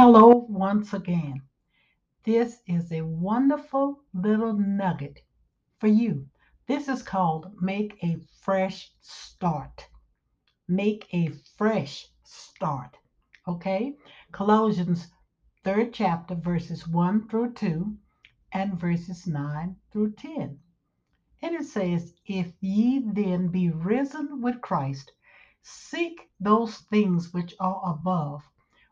Hello, once again. This is a wonderful little nugget for you. This is called Make a Fresh Start. Make a fresh start. Okay? Colossians 3rd chapter, verses 1 through 2, and verses 9 through 10. And it says, If ye then be risen with Christ, seek those things which are above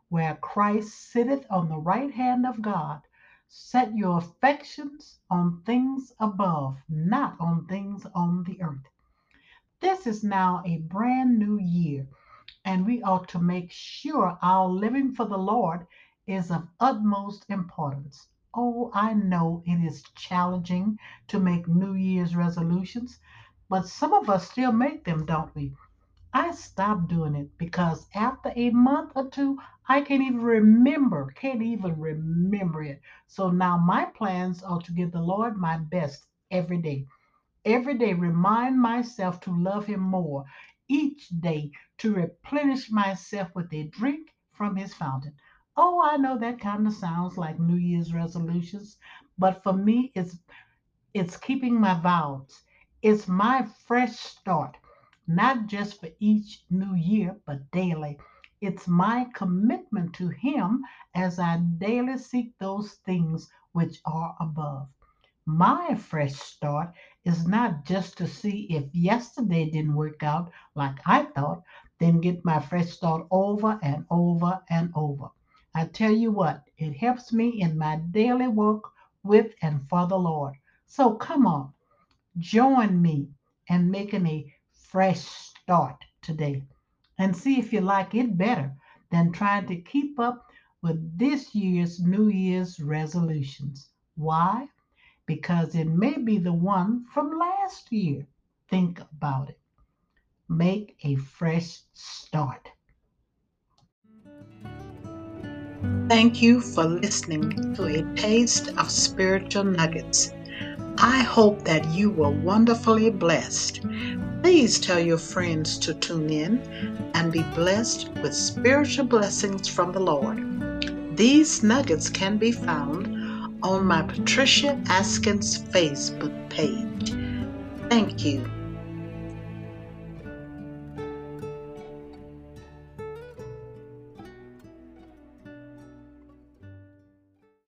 where Christ sitteth on the right hand of God. Set your affections on things above, not on things on the earth. This is now a brand new year, and we ought to make sure our living for the Lord is of utmost importance. Oh, I know it is challenging to make New Year's resolutions, but some of us still make them, don't we? I stopped doing it because after a month or two, I can't even remember, can't even remember it. So now my plans are to give the Lord my best every day. Every day, remind myself to love Him more. Each day, to replenish myself with a drink from His fountain. Oh, I know that kind of sounds like New Year's resolutions, but for me, it's it's keeping my vows. It's my fresh start not just for each new year, but daily. It's my commitment to Him as I daily seek those things which are above. My fresh start is not just to see if yesterday didn't work out like I thought, then get my fresh start over and over and over. I tell you what, it helps me in my daily work with and for the Lord. So come on, join me in making a fresh start today and see if you like it better than trying to keep up with this year's New Year's resolutions. Why? Because it may be the one from last year. Think about it. Make a fresh start. Thank you for listening to a taste of spiritual nuggets. I hope that you were wonderfully blessed. Please tell your friends to tune in and be blessed with spiritual blessings from the Lord. These nuggets can be found on my Patricia Askins Facebook page. Thank you